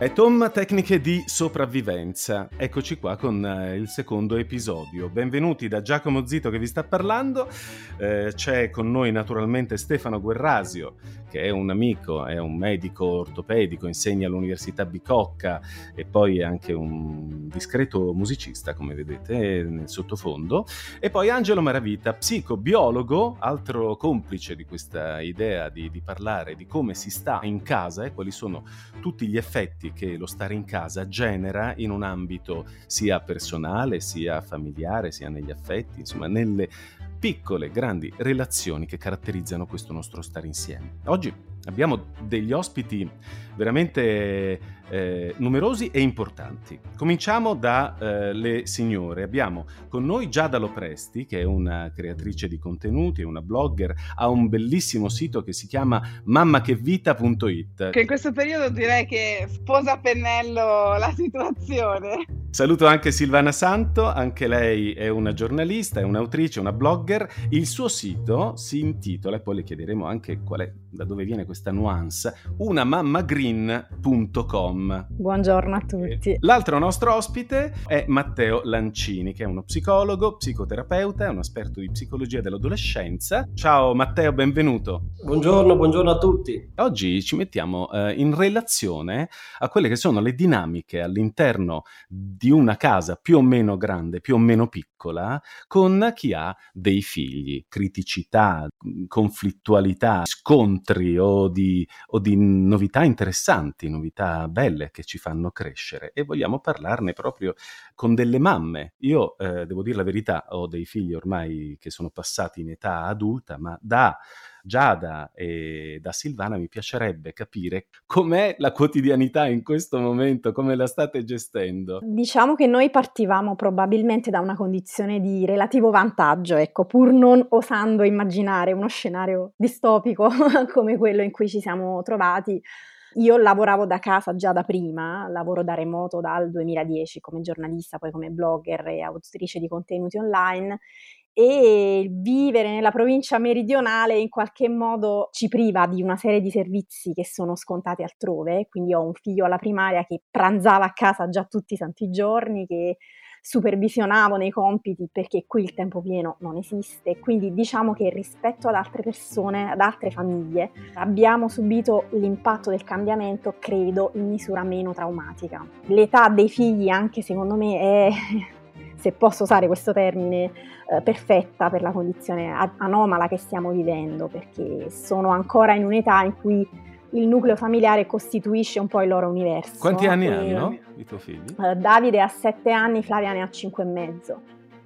È Tom Tecniche di sopravvivenza. Eccoci qua con eh, il secondo episodio. Benvenuti da Giacomo Zito che vi sta parlando. Eh, c'è con noi naturalmente Stefano Guerrasio, che è un amico, è un medico ortopedico, insegna all'Università Bicocca e poi è anche un discreto musicista, come vedete nel sottofondo. E poi Angelo Maravita, psicobiologo, altro complice di questa idea di, di parlare di come si sta in casa e quali sono tutti gli effetti che lo stare in casa genera in un ambito sia personale, sia familiare, sia negli affetti, insomma, nelle piccole, grandi relazioni che caratterizzano questo nostro stare insieme. Oggi abbiamo degli ospiti veramente eh, numerosi e importanti. Cominciamo dalle eh, signore. Abbiamo con noi Giada Lopresti, che è una creatrice di contenuti, una blogger, ha un bellissimo sito che si chiama mammachevita.it. Che in questo periodo direi che sposa a pennello la situazione. Saluto anche Silvana Santo, anche lei è una giornalista, è un'autrice, una blogger. Il suo sito si intitola, e poi le chiederemo anche qual è, da dove viene questa nuance, unamammagreen.com. Buongiorno a tutti. L'altro nostro ospite è Matteo Lancini, che è uno psicologo, psicoterapeuta, è un esperto di psicologia dell'adolescenza. Ciao Matteo, benvenuto. Buongiorno, buongiorno a tutti. Oggi ci mettiamo eh, in relazione a quelle che sono le dinamiche all'interno di una casa più o meno grande, più o meno piccola, con chi ha dei figli, criticità, conflittualità, scontri o di, o di novità interessanti, novità belle che ci fanno crescere e vogliamo parlarne proprio con delle mamme. Io eh, devo dire la verità, ho dei figli ormai che sono passati in età adulta, ma da Giada e da Silvana mi piacerebbe capire com'è la quotidianità in questo momento, come la state gestendo. Diciamo che noi partivamo probabilmente da una condizione di relativo vantaggio, ecco, pur non osando immaginare uno scenario distopico come quello in cui ci siamo trovati. Io lavoravo da casa già da prima, lavoro da remoto dal 2010 come giornalista, poi come blogger e autrice di contenuti online e vivere nella provincia meridionale in qualche modo ci priva di una serie di servizi che sono scontati altrove, quindi ho un figlio alla primaria che pranzava a casa già tutti i santi giorni, che supervisionavo nei compiti perché qui il tempo pieno non esiste, quindi diciamo che rispetto ad altre persone, ad altre famiglie, abbiamo subito l'impatto del cambiamento, credo, in misura meno traumatica. L'età dei figli anche secondo me è se posso usare questo termine, eh, perfetta per la condizione anomala che stiamo vivendo, perché sono ancora in un'età in cui il nucleo familiare costituisce un po' il loro universo. Quanti anni e, hanno i tuoi figli? Eh, Davide ha sette anni, Flavia ne ha cinque e mezzo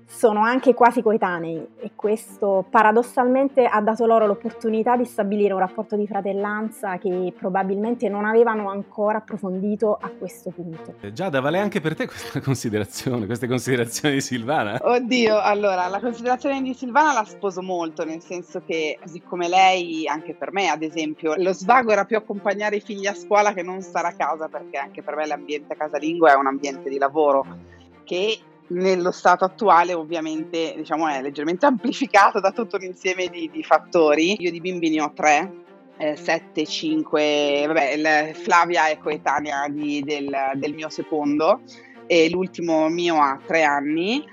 sono anche quasi coetanei e questo paradossalmente ha dato loro l'opportunità di stabilire un rapporto di fratellanza che probabilmente non avevano ancora approfondito a questo punto. Eh, Giada, vale anche per te questa considerazione, queste considerazioni di Silvana? Oddio, allora, la considerazione di Silvana la sposo molto, nel senso che così come lei, anche per me ad esempio, lo svago era più accompagnare i figli a scuola che non stare a casa, perché anche per me l'ambiente casalingo è un ambiente di lavoro che nello stato attuale ovviamente diciamo, è leggermente amplificato da tutto un insieme di, di fattori. Io di bimbi ne ho tre, 7, eh, 5, vabbè, Flavia è coetanea di, del, del mio secondo e l'ultimo mio ha tre anni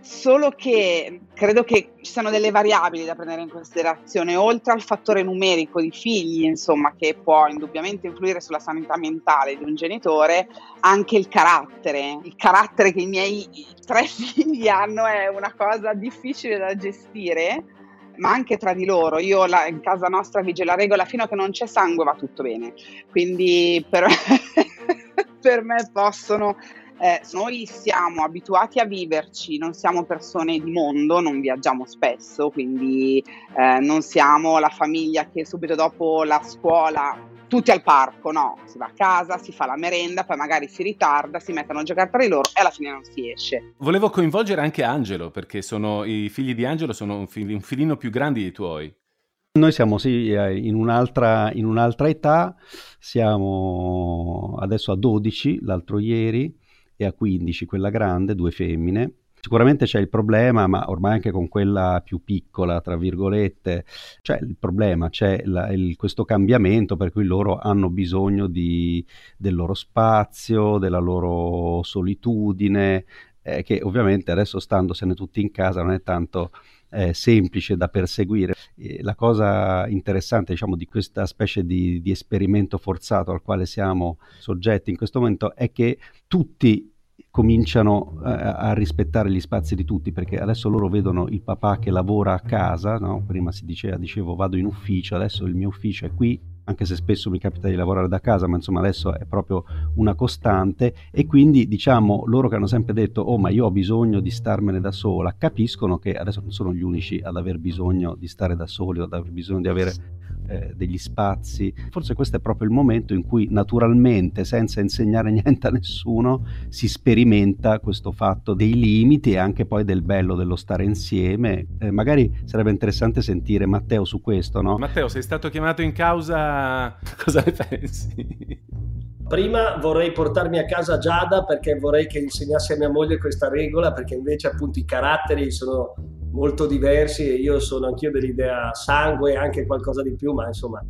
solo che credo che ci siano delle variabili da prendere in considerazione, oltre al fattore numerico di figli, insomma, che può indubbiamente influire sulla sanità mentale di un genitore, anche il carattere. Il carattere che i miei tre figli hanno è una cosa difficile da gestire, ma anche tra di loro. Io la, in casa nostra vige la regola fino a che non c'è sangue va tutto bene. Quindi per, per me possono eh, noi siamo abituati a viverci, non siamo persone di mondo, non viaggiamo spesso, quindi eh, non siamo la famiglia che subito dopo la scuola tutti al parco, no, si va a casa, si fa la merenda, poi magari si ritarda, si mettono a giocare tra di loro e alla fine non si esce. Volevo coinvolgere anche Angelo, perché sono, i figli di Angelo sono un, fil- un filino più grandi dei tuoi. Noi siamo sì eh, in un'altra, in un'altra età, siamo adesso a 12, l'altro ieri, e a 15 quella grande, due femmine. Sicuramente c'è il problema, ma ormai anche con quella più piccola, tra virgolette, c'è il problema, c'è la, il, questo cambiamento per cui loro hanno bisogno di, del loro spazio, della loro solitudine, eh, che ovviamente adesso standosene tutti in casa non è tanto eh, semplice da perseguire. E la cosa interessante diciamo, di questa specie di, di esperimento forzato al quale siamo soggetti in questo momento è che tutti cominciano eh, a rispettare gli spazi di tutti perché adesso loro vedono il papà che lavora a casa, no? prima si diceva, dicevo vado in ufficio, adesso il mio ufficio è qui, anche se spesso mi capita di lavorare da casa, ma insomma adesso è proprio una costante. E quindi diciamo loro che hanno sempre detto oh ma io ho bisogno di starmene da sola, capiscono che adesso non sono gli unici ad aver bisogno di stare da soli o ad aver bisogno di avere eh, degli spazi. Forse questo è proprio il momento in cui naturalmente, senza insegnare niente a nessuno, si sperimenta questo fatto dei limiti e anche poi del bello dello stare insieme. Eh, magari sarebbe interessante sentire Matteo su questo, no? Matteo, sei stato chiamato in causa, cosa ne pensi? Prima vorrei portarmi a casa Giada perché vorrei che insegnasse a mia moglie questa regola, perché invece appunto i caratteri sono molto diversi e io sono anch'io dell'idea sangue anche qualcosa di più, ma insomma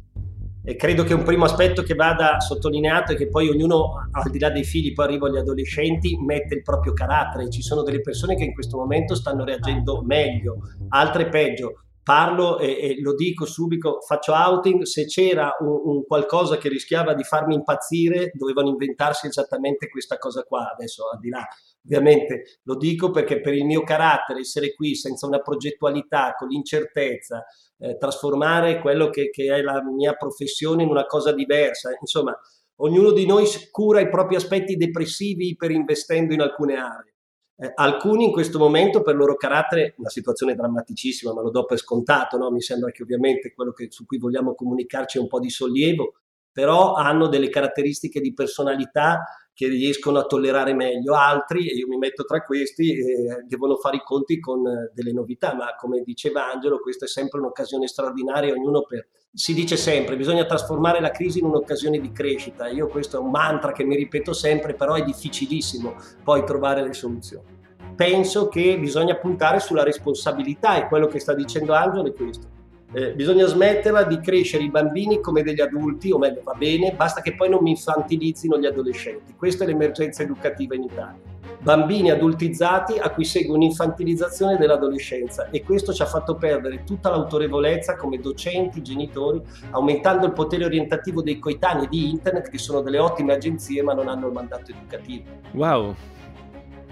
e credo che un primo aspetto che vada sottolineato è che poi ognuno, al di là dei figli, poi arrivo agli adolescenti, mette il proprio carattere. Ci sono delle persone che in questo momento stanno reagendo meglio, altre peggio. Parlo e, e lo dico subito, faccio outing, se c'era un, un, qualcosa che rischiava di farmi impazzire, dovevano inventarsi esattamente questa cosa qua. Adesso al di là Ovviamente lo dico perché per il mio carattere essere qui senza una progettualità, con l'incertezza, eh, trasformare quello che, che, è la mia professione in una cosa diversa, insomma, ognuno di noi cura i propri aspetti depressivi per investendo in alcune aree. Eh, alcuni in questo momento per loro carattere, una situazione drammaticissima, ma lo do per scontato, no? mi sembra che ovviamente quello che, su cui vogliamo comunicarci è un po' di sollievo, però hanno delle caratteristiche di personalità che riescono a tollerare meglio, altri, e io mi metto tra questi, eh, devono fare i conti con eh, delle novità, ma come diceva Angelo, questa è sempre un'occasione straordinaria, ognuno per... Si dice sempre, bisogna trasformare la crisi in un'occasione di crescita, io questo è un mantra che mi ripeto sempre, però è difficilissimo poi trovare le soluzioni. Penso che bisogna puntare sulla responsabilità e quello che sta dicendo Angelo è questo eh, bisogna smetterla di crescere i bambini come degli adulti, o meglio va bene, basta che poi non mi infantilizzino gli adolescenti. Questa è l'emergenza educativa in Italia. Bambini adultizzati a cui segue un'infantilizzazione dell'adolescenza e questo ci ha fatto perdere tutta l'autorevolezza come docenti, genitori, aumentando il potere orientativo dei coetanei di internet che sono delle ottime agenzie ma non hanno il mandato educativo. Wow,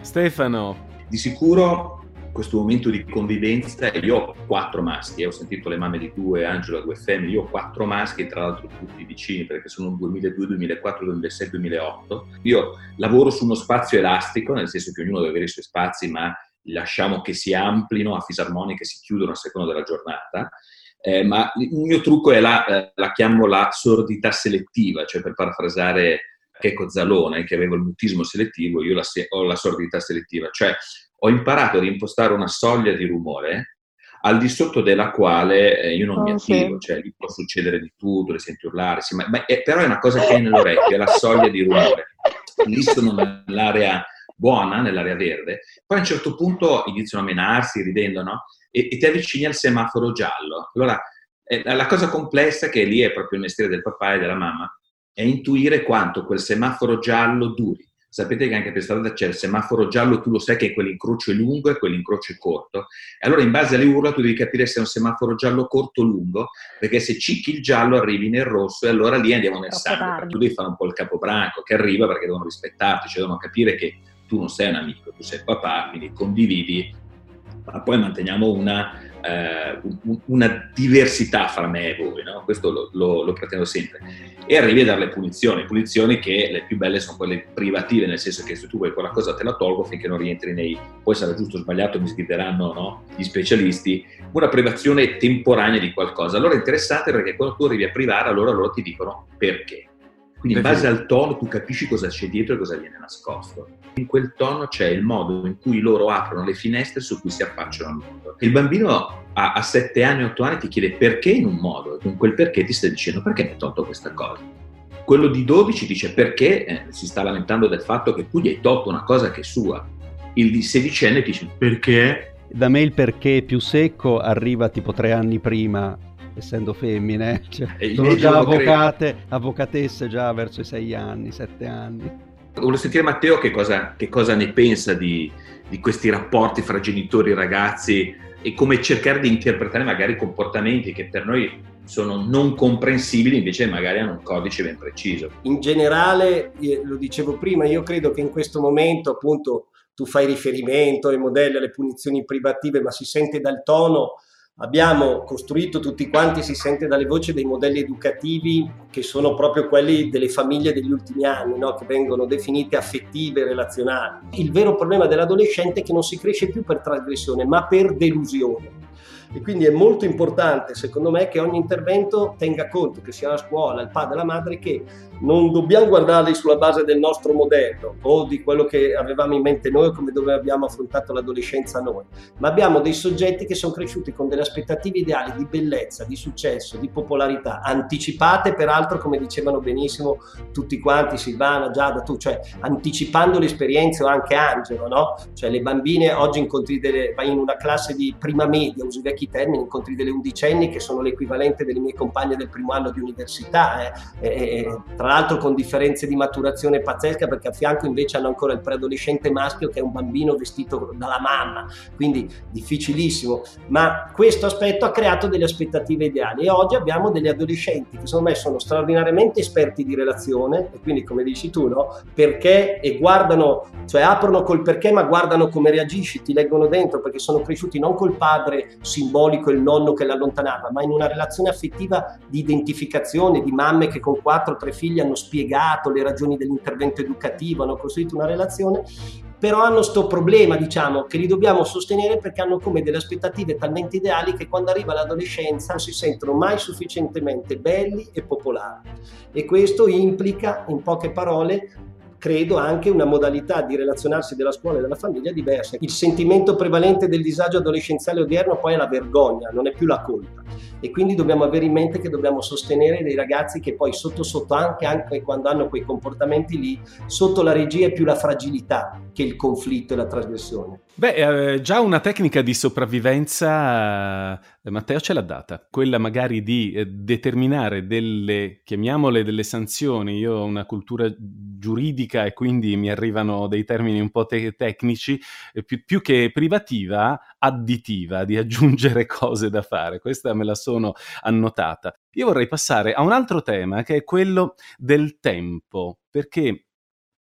Stefano. Di sicuro questo momento di convivenza, io ho quattro maschi, eh, ho sentito le mamme di due, Angelo, due femmine, io ho quattro maschi, tra l'altro tutti vicini perché sono 2002, 2004, 2006, 2008. Io lavoro su uno spazio elastico, nel senso che ognuno deve avere i suoi spazi, ma lasciamo che si amplino a fisarmonie che si chiudono a seconda della giornata. Eh, ma il mio trucco è la, eh, la chiamo la sordità selettiva, cioè per parafrasare Checco Zalone, che aveva il mutismo selettivo, io la, ho la sordità selettiva, cioè ho imparato ad impostare una soglia di rumore al di sotto della quale eh, io non oh, mi attivo, sì. cioè lì può succedere di tutto, le senti urlare, sì, ma, ma è, però è una cosa che è nell'orecchio, è la soglia di rumore. Lì sono nell'area buona, nell'area verde, poi a un certo punto iniziano a menarsi, ridendo, no? E, e ti avvicini al semaforo giallo. Allora, eh, la cosa complessa, che lì è proprio il mestiere del papà e della mamma, è intuire quanto quel semaforo giallo duri sapete che anche per strada c'è il semaforo giallo, tu lo sai che quell'incrocio è lungo e quell'incrocio è corto. E allora in base alle urla tu devi capire se è un semaforo giallo corto o lungo, perché se cicchi il giallo arrivi nel rosso e allora lì andiamo nel sangue. Tu devi fare un po' il capobranco che arriva perché devono rispettarti, cioè devono capire che tu non sei un amico, tu sei papà, quindi condividi, ma poi manteniamo una eh, una diversità fra me e voi, no? questo lo, lo, lo, pretendo sempre. E arrivi a dare le punizioni, punizioni che le più belle sono quelle privative, nel senso che se tu vuoi quella cosa te la tolgo finché non rientri nei, poi sarà giusto o sbagliato, mi sgrideranno no? gli specialisti, una privazione temporanea di qualcosa. Allora è interessante perché quando tu arrivi a privare, allora loro ti dicono perché. Quindi in base al tono tu capisci cosa c'è dietro e cosa viene nascosto. In quel tono c'è il modo in cui loro aprono le finestre su cui si affacciano al mondo. Il bambino a, a 7 anni, 8 anni ti chiede perché in un modo e con quel perché ti sta dicendo perché mi hai tolto questa cosa. Quello di 12 dice perché eh, si sta lamentando del fatto che tu gli hai tolto una cosa che è sua. il sedicenne ti dice perché? Da me il perché più secco arriva tipo tre anni prima essendo femmine, cioè, sono già avvocate, avvocatesse già verso i sei anni, sette anni. Volevo sentire Matteo che cosa, che cosa ne pensa di, di, questi rapporti fra genitori e ragazzi e come cercare di interpretare magari comportamenti che per noi sono non comprensibili, invece magari hanno un codice ben preciso. In generale, lo dicevo prima, io credo che in questo momento appunto tu fai riferimento ai modelli, alle punizioni privative, ma si sente dal tono abbiamo costruito tutti quanti, si sente dalle voci, dei modelli educativi che sono proprio quelli delle famiglie degli ultimi anni, no? che vengono definite affettive relazionali. Il vero problema dell'adolescente è che non si cresce più per trasgressione, ma per delusione. E quindi è molto importante, secondo me, che ogni intervento tenga conto, che sia la scuola, il padre, la madre, che non dobbiamo guardarli sulla base del nostro modello o di quello che avevamo in mente noi o come dove abbiamo affrontato l'adolescenza noi, ma abbiamo dei soggetti che sono cresciuti con delle aspettative ideali di bellezza, di successo, di popolarità, anticipate peraltro, come dicevano benissimo tutti quanti, Silvana, Giada, tu, cioè anticipando le esperienze o anche Angelo, no? Cioè le bambine oggi incontri delle, vai in una classe di prima media, usi vecchi termini, incontri delle undicenni che sono l'equivalente delle mie compagne del primo anno di università, eh? e, tra l'altro con differenze di maturazione pazzesca perché a fianco invece hanno ancora il preadolescente maschio che è un bambino vestito dalla mamma, quindi difficilissimo, ma questo aspetto ha creato delle aspettative ideali e oggi abbiamo degli adolescenti che secondo me sono straordinariamente esperti di relazione e quindi come dici tu, no? Perché e guardano, cioè aprono col perché ma guardano come reagisci, ti leggono dentro perché sono cresciuti non col padre simbolico, il nonno che l'allontanava, ma in una relazione affettiva di identificazione di mamme che con quattro o tre figli hanno spiegato le ragioni dell'intervento educativo, hanno costruito una relazione, però hanno questo problema, diciamo, che li dobbiamo sostenere perché hanno come delle aspettative talmente ideali che quando arriva l'adolescenza non si sentono mai sufficientemente belli e popolari. E questo implica, in poche parole, credo anche una modalità di relazionarsi della scuola e della famiglia diversa. Il sentimento prevalente del disagio adolescenziale odierno poi è la vergogna, non è più la colpa. E quindi dobbiamo avere in mente che dobbiamo sostenere dei ragazzi che poi sotto sotto, anche, anche quando hanno quei comportamenti lì, sotto la regia è più la fragilità che il conflitto e la trasgressione. Beh, eh, già una tecnica di sopravvivenza eh, Matteo ce l'ha data, quella magari di eh, determinare delle, chiamiamole delle sanzioni, io ho una cultura giuridica e quindi mi arrivano dei termini un po' te- tecnici, eh, più, più, che privativa, additiva, di aggiungere cose da fare, questa me la sono annotata. Io vorrei passare a un altro tema che è quello del tempo, perché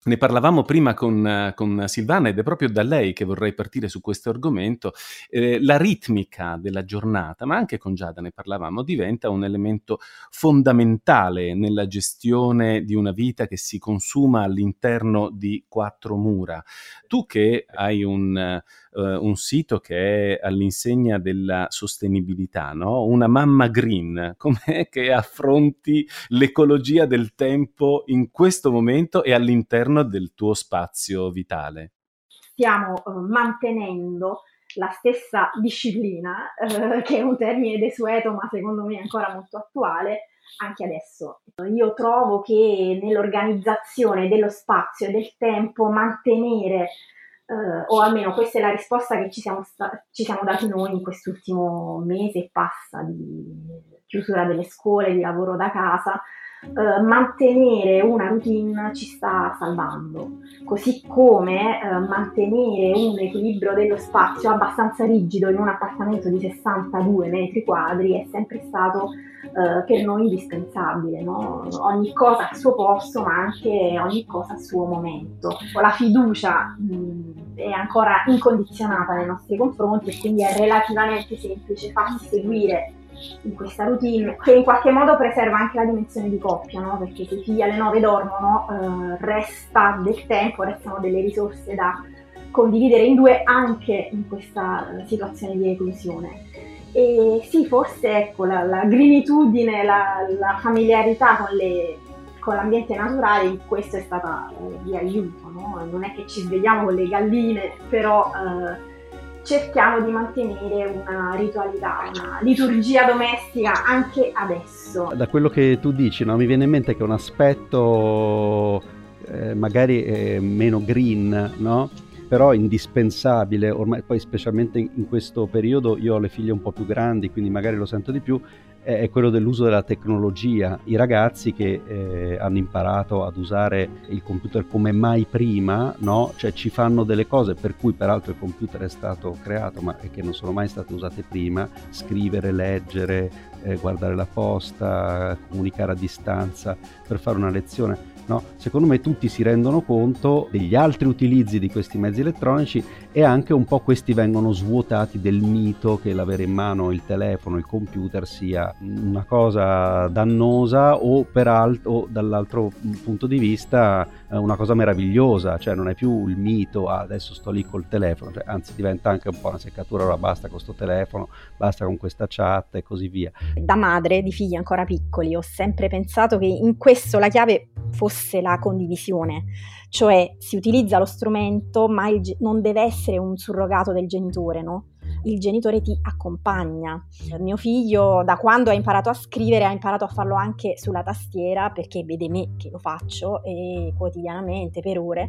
ne parlavamo prima con, con, Silvana ed è proprio da lei che vorrei partire su questo argomento. Eh, la ritmica della giornata, ma anche con Giada ne parlavamo, diventa un elemento fondamentale nella gestione di una vita che si consuma all'interno di quattro mura. Tu che hai un, uh, un sito che è all'insegna della sostenibilità, no? una mamma green, com'è che affronti l'ecologia del tempo in questo momento e all'interno del tuo spazio vitale? Stiamo uh, mantenendo la stessa disciplina, uh, che è un termine desueto ma secondo me ancora molto attuale, anche adesso. Io trovo che nell'organizzazione dello spazio e del tempo mantenere Uh, o almeno questa è la risposta che ci siamo, sta- ci siamo dati noi in quest'ultimo mese e passa di chiusura delle scuole, di lavoro da casa, uh, mantenere una routine ci sta salvando, così come uh, mantenere un equilibrio dello spazio abbastanza rigido in un appartamento di 62 metri quadri è sempre stato eh, per noi indispensabile, no? ogni cosa al suo posto ma anche ogni cosa al suo momento. La fiducia mh, è ancora incondizionata nei nostri confronti e quindi è relativamente semplice farsi seguire in questa routine che in qualche modo preserva anche la dimensione di coppia, no? perché se i figli alle 9 dormono eh, resta del tempo, restano delle risorse da condividere in due anche in questa eh, situazione di reclusione. E sì, forse ecco, la, la grinitudine, la, la familiarità con, le, con, l'ambiente naturale in questo è stata eh, di aiuto, no? non è che ci svegliamo con le galline, però eh, cerchiamo di mantenere una ritualità, una liturgia domestica anche adesso. Da quello che tu dici, no? mi viene in mente che un aspetto eh, magari eh, meno green, no? Però indispensabile, ormai poi specialmente in questo periodo io ho le figlie un po' più grandi, quindi magari lo sento di più, è quello dell'uso della tecnologia. I ragazzi che eh, hanno imparato ad usare il computer come mai prima, no? cioè ci fanno delle cose per cui peraltro il computer è stato creato ma che non sono mai state usate prima, scrivere, leggere, eh, guardare la posta, comunicare a distanza per fare una lezione No? Secondo me tutti si rendono conto degli altri utilizzi di questi mezzi elettronici e anche un po' questi vengono svuotati del mito che l'avere in mano il telefono, il computer sia una cosa dannosa o, peraltro, o dall'altro punto di vista una cosa meravigliosa, cioè non è più il mito ah, adesso sto lì col telefono, cioè, anzi diventa anche un po' una seccatura, ora basta con questo telefono, basta con questa chat e così via. Da madre di figli ancora piccoli ho sempre pensato che in questo la chiave fosse la condivisione, cioè si utilizza lo strumento ma il, non deve essere un surrogato del genitore, no? il genitore ti accompagna. Mio figlio da quando ha imparato a scrivere ha imparato a farlo anche sulla tastiera perché vede me che lo faccio e quotidianamente per ore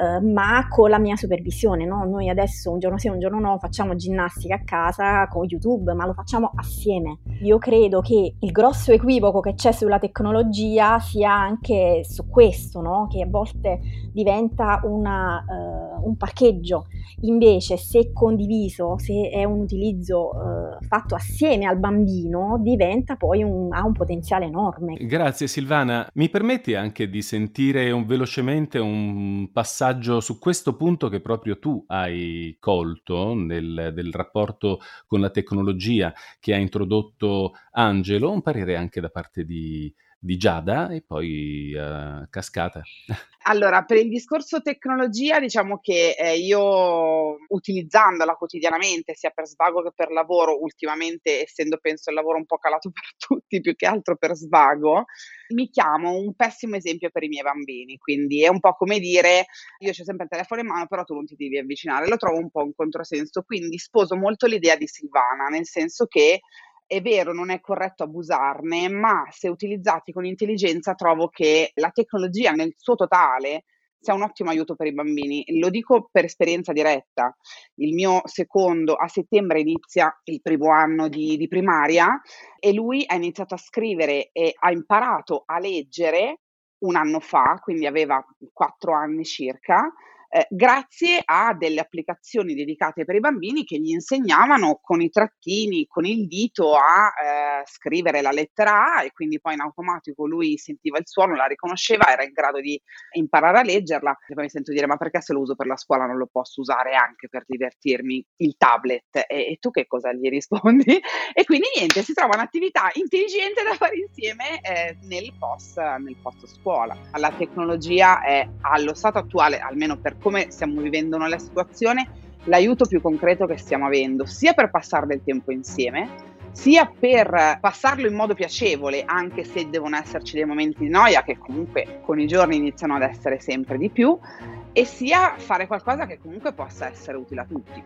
eh, ma con la mia supervisione. No? Noi adesso un giorno sì, un giorno no, facciamo ginnastica a casa con YouTube, ma lo facciamo assieme. Io credo che il grosso equivoco che c'è sulla tecnologia sia anche su questo, no? che a volte diventa una, uh, un parcheggio. Invece, se condiviso, se è un utilizzo uh, fatto assieme al bambino, diventa poi un, ha un potenziale enorme. Grazie Silvana. Mi permetti anche di sentire un, velocemente un passaggio passaggio su questo punto che proprio tu hai colto nel, del rapporto con la tecnologia che ha introdotto Angelo, un parere anche da parte di, di Giada e poi uh, cascata. Allora, per il discorso tecnologia, diciamo che eh, io utilizzandola quotidianamente, sia per svago che per lavoro, ultimamente essendo penso il lavoro un po' calato per tutti, più che altro per svago, mi chiamo un pessimo esempio per i miei bambini. Quindi è un po' come dire, io ho sempre il telefono in mano, però tu non ti devi avvicinare. Lo trovo un po' un controsenso. Quindi sposo molto l'idea di Silvana, nel senso che è vero, non è corretto abusarne, ma se utilizzati con intelligenza trovo che la tecnologia nel suo totale sia un ottimo aiuto per i bambini. Lo dico per esperienza diretta. Il mio secondo a settembre inizia il primo anno di, di primaria e lui ha iniziato a scrivere e ha imparato a leggere un anno fa, quindi aveva quattro anni circa, eh, grazie a delle applicazioni dedicate per i bambini che gli insegnavano con i trattini, con il dito a eh, scrivere la lettera A e quindi poi in automatico lui sentiva il suono, la riconosceva, era in grado di imparare a leggerla. E poi mi sento dire ma perché se lo uso per la scuola non lo posso usare anche per divertirmi il tablet? E, e tu che cosa gli rispondi? e quindi niente, si trova un'attività intelligente da fare insieme eh, nel, post, nel post scuola. La tecnologia è allo stato attuale, almeno per come stiamo vivendo noi la situazione, l'aiuto più concreto che stiamo avendo, sia per passare del tempo insieme, sia per passarlo in modo piacevole, anche se devono esserci dei momenti di noia che comunque con i giorni iniziano ad essere sempre di più, e sia fare qualcosa che comunque possa essere utile a tutti.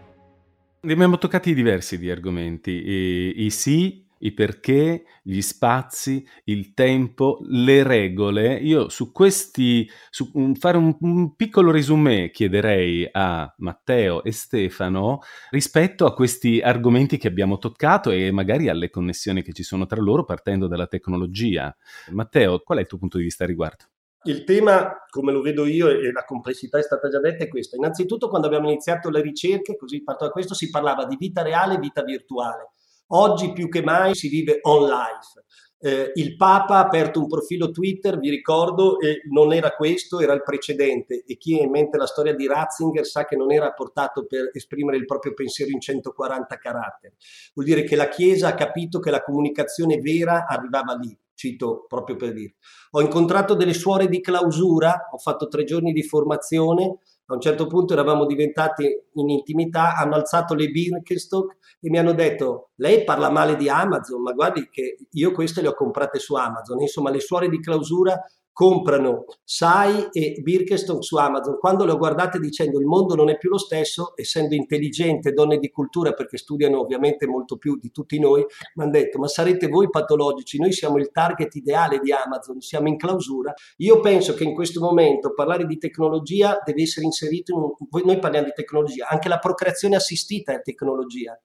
Abbiamo toccati diversi di argomenti, i sì i perché, gli spazi, il tempo, le regole. Io su questi, su un, fare un, un piccolo resume chiederei a Matteo e Stefano rispetto a questi argomenti che abbiamo toccato e magari alle connessioni che ci sono tra loro partendo dalla tecnologia. Matteo, qual è il tuo punto di vista a riguardo? Il tema, come lo vedo io, e la complessità è stata già detta, è questo. Innanzitutto, quando abbiamo iniziato le ricerche, così parto da questo, si parlava di vita reale e vita virtuale. Oggi più che mai si vive on life. Eh, il Papa ha aperto un profilo Twitter, vi ricordo, e non era questo, era il precedente. E chi ha in mente la storia di Ratzinger sa che non era portato per esprimere il proprio pensiero in 140 caratteri. Vuol dire che la Chiesa ha capito che la comunicazione vera arrivava lì cito proprio per dire. Ho incontrato delle suore di clausura, ho fatto tre giorni di formazione, a un certo punto eravamo diventati in intimità, hanno alzato le Birkenstock e mi hanno detto lei parla male di Amazon, ma guardi che io queste le ho comprate su Amazon. Insomma, le suore di clausura comprano SAI e Birkenstock su Amazon. Quando le ho guardate dicendo il mondo non è più lo stesso, essendo intelligente, donne di cultura, perché studiano ovviamente molto più di tutti noi, mi hanno detto ma sarete voi patologici, noi siamo il target ideale di Amazon, siamo in clausura. Io penso che in questo momento parlare di tecnologia deve essere inserito in un... Noi parliamo di tecnologia, anche la procreazione assistita è tecnologia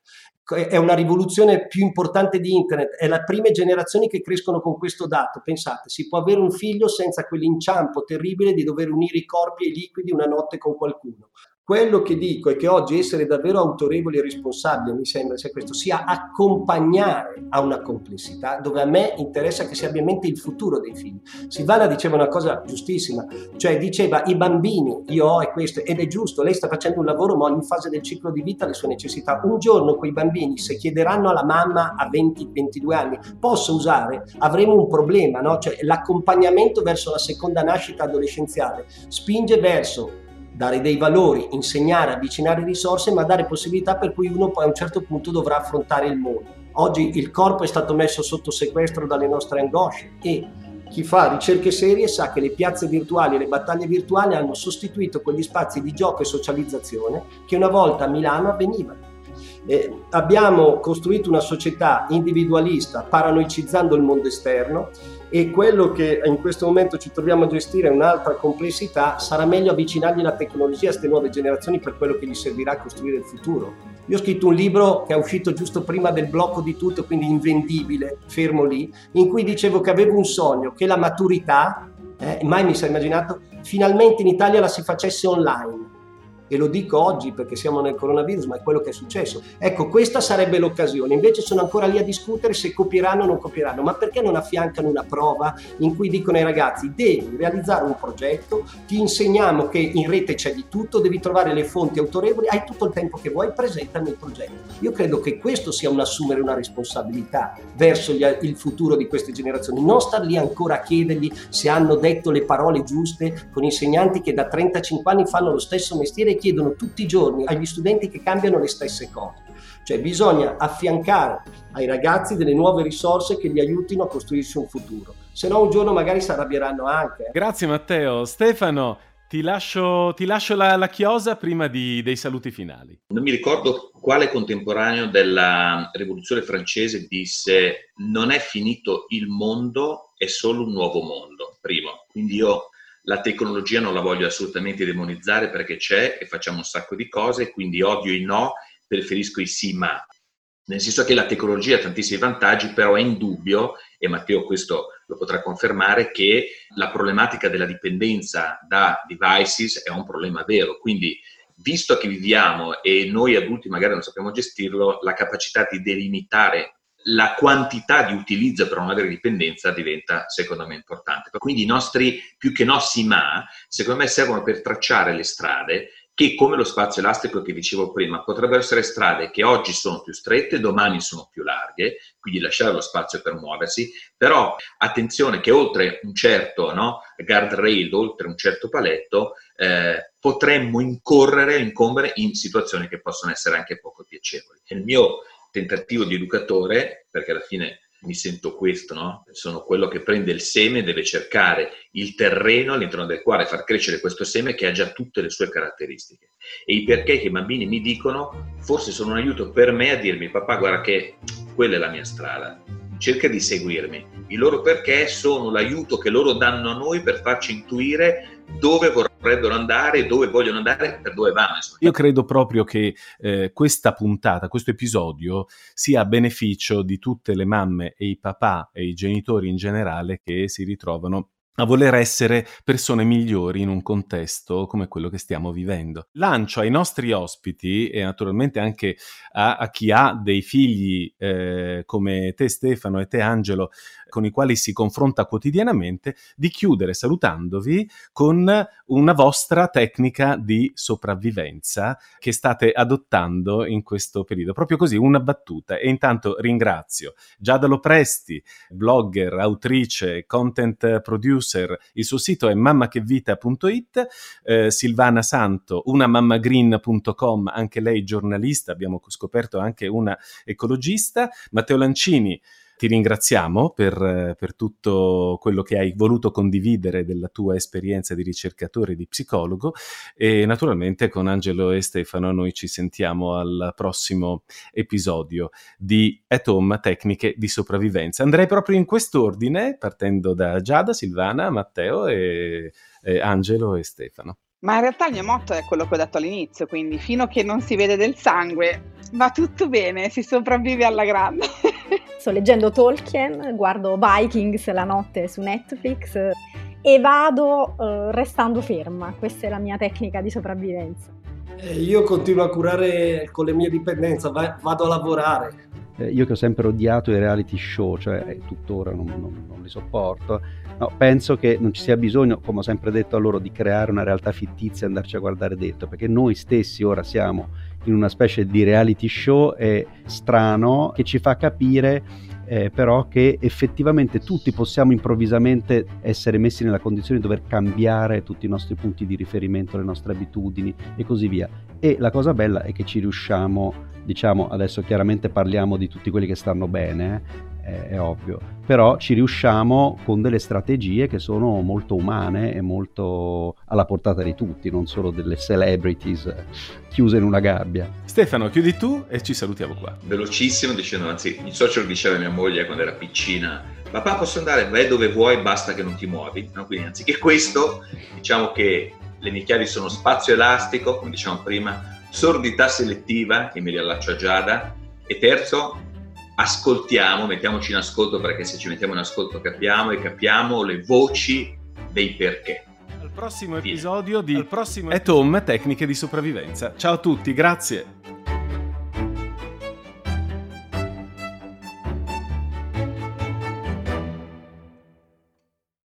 è una rivoluzione più importante di internet, è le prime generazioni che crescono con questo dato. Pensate, si può avere un figlio senza quell'inciampo terribile di dover unire i corpi e i liquidi una notte con qualcuno. Quello che dico è che oggi essere davvero autorevoli e responsabili, mi sembra sia questo, sia accompagnare a una complessità dove a me interessa che si abbia in mente il futuro dei figli. Silvana diceva una cosa giustissima, cioè diceva i bambini, io ho e questo, ed è giusto, lei sta facendo un lavoro ma ogni fase del ciclo di vita ha le sue necessità. Un giorno quei bambini, se chiederanno alla mamma a 20-22 anni, posso usare, avremo un problema, no? Cioè l'accompagnamento verso la seconda nascita adolescenziale spinge verso dare dei valori, insegnare, avvicinare risorse, ma dare possibilità per cui uno poi a un certo punto dovrà affrontare il mondo. Oggi il corpo è stato messo sotto sequestro dalle nostre angosce e chi fa ricerche serie sa che le piazze virtuali e le battaglie virtuali hanno sostituito quegli spazi di gioco e socializzazione che una volta a Milano avvenivano. Eh, abbiamo costruito una società individualista paranoicizzando il mondo esterno e quello che in questo momento ci troviamo a gestire è un'altra complessità, sarà meglio avvicinargli la tecnologia a queste nuove generazioni per quello che gli servirà a costruire il futuro. Io ho scritto un libro che è uscito giusto prima del blocco di tutto, quindi invendibile, fermo lì, in cui dicevo che avevo un sogno, che la maturità, eh, mai mi sono immaginato, finalmente in Italia la si facesse online e lo dico oggi perché siamo nel coronavirus, ma è quello che è successo. Ecco, questa sarebbe l'occasione. Invece sono ancora lì a discutere se copieranno o non copieranno, ma perché non affiancano una prova in cui dicono ai ragazzi devi realizzare un progetto, ti insegniamo che in rete c'è di tutto, devi trovare le fonti autorevoli, hai tutto il tempo che vuoi, presentami il progetto. Io credo che questo sia un assumere una responsabilità verso gli, il futuro di queste generazioni, non star lì ancora a chiedergli se hanno detto le parole giuste con insegnanti che da 35 anni fanno lo stesso mestiere chiedono tutti i giorni agli studenti che cambiano le stesse cose. Cioè bisogna affiancare ai ragazzi delle nuove risorse che li aiutino a costruirsi un futuro. Se no un giorno magari si arrabbieranno anche. Grazie Matteo. Stefano, ti lascio, ti lascio la, la, chiosa prima di, dei saluti finali. Non mi ricordo quale contemporaneo della rivoluzione francese disse non è finito il mondo, è solo un nuovo mondo. Primo, quindi io la tecnologia non la voglio assolutamente demonizzare perché c'è e facciamo un sacco di cose, quindi odio i no, preferisco i sì ma. Nel senso che la tecnologia ha tantissimi vantaggi, però è indubbio, e Matteo questo lo potrà confermare, che la problematica della dipendenza da devices è un problema vero. Quindi, visto che viviamo e noi adulti magari non sappiamo gestirlo, la capacità di delimitare la quantità di utilizzo per non avere dipendenza diventa secondo me importante. Quindi i nostri, più che nostri ma, secondo me servono per tracciare le strade che come lo spazio elastico che dicevo prima, potrebbero essere strade che oggi sono più strette, domani sono più larghe, quindi lasciare lo spazio per muoversi, però attenzione che oltre un certo no, guardrail, oltre un certo paletto, eh, potremmo incorrere, incombere in situazioni che possono essere anche poco piacevoli. Il mio tentativo di educatore, perché alla fine mi sento questo, no? Sono quello che prende il seme e deve cercare il terreno all'interno del quale far crescere questo seme che ha già tutte le sue caratteristiche. E i perché che i bambini mi dicono forse sono un aiuto per me a dirmi papà guarda che quella è la mia strada, cerca di seguirmi. I loro perché sono l'aiuto che loro danno a noi per farci intuire dove vorrebbero andare, dove vogliono andare, per dove vanno. Insomma. Io credo proprio che eh, questa puntata, questo episodio, sia a beneficio di tutte le mamme e i papà e i genitori in generale che si ritrovano a voler essere persone migliori in un contesto come quello che stiamo vivendo. Lancio ai nostri ospiti e naturalmente anche a, a chi ha dei figli eh, come te Stefano e te Angelo con i quali si confronta quotidianamente, di chiudere salutandovi con una vostra tecnica di sopravvivenza che state adottando in questo periodo. Proprio così, una battuta. E intanto ringrazio Giada Lopresti, blogger, autrice, content producer. Il suo sito è mammachevita.it, eh, Silvana Santo, unamammagreen.com, anche lei giornalista, abbiamo scoperto anche una ecologista, Matteo Lancini, Ti ringraziamo per, per tutto quello che hai voluto condividere della tua esperienza di ricercatore e di psicologo e naturalmente con Angelo e Stefano noi ci sentiamo al prossimo episodio di At Home Tecniche di sopravvivenza. Andrei proprio in quest'ordine, partendo da Giada, Silvana, Matteo e, e Angelo e Stefano. Ma in realtà il mio motto è quello che ho detto all'inizio, quindi fino a che non si vede del sangue va tutto bene, si sopravvive alla grande. Sto leggendo Tolkien, guardo Vikings la notte su Netflix e vado uh, restando ferma. Questa è la mia tecnica di sopravvivenza. Eh, io continuo a curare con le mie dipendenze, va- vado a lavorare. Eh, io che ho sempre odiato i reality show, cioè tuttora non, non, non li sopporto, No, penso che non ci sia bisogno, come ho sempre detto a loro, di creare una realtà fittizia e andarci a guardare dentro, perché noi stessi ora siamo in una specie di reality show eh, strano che ci fa capire eh, però che effettivamente tutti possiamo improvvisamente essere messi nella condizione di dover cambiare tutti i nostri punti di riferimento, le nostre abitudini e così via. E la cosa bella è che ci riusciamo, diciamo, adesso chiaramente parliamo di tutti quelli che stanno bene, è, è, ovvio, però ci riusciamo con delle strategie che sono molto umane e molto alla portata di tutti, non solo delle celebrities chiuse in una gabbia. Stefano, chiudi tu e ci salutiamo qua. Velocissimo dicendo, anzi, il social diceva a mia moglie quando era piccina, papà posso andare, vai dove vuoi, basta che non ti muovi. No? Quindi anziché questo, diciamo che le mie chiavi sono spazio elastico, come diciamo prima, sordità selettiva, che mi riallaccio a Giada, e terzo, ascoltiamo, mettiamoci in ascolto perché se ci mettiamo in ascolto capiamo e capiamo le voci dei perché. Al prossimo episodio di Al prossimo At Home Tecniche di sopravvivenza. Ciao a tutti, grazie.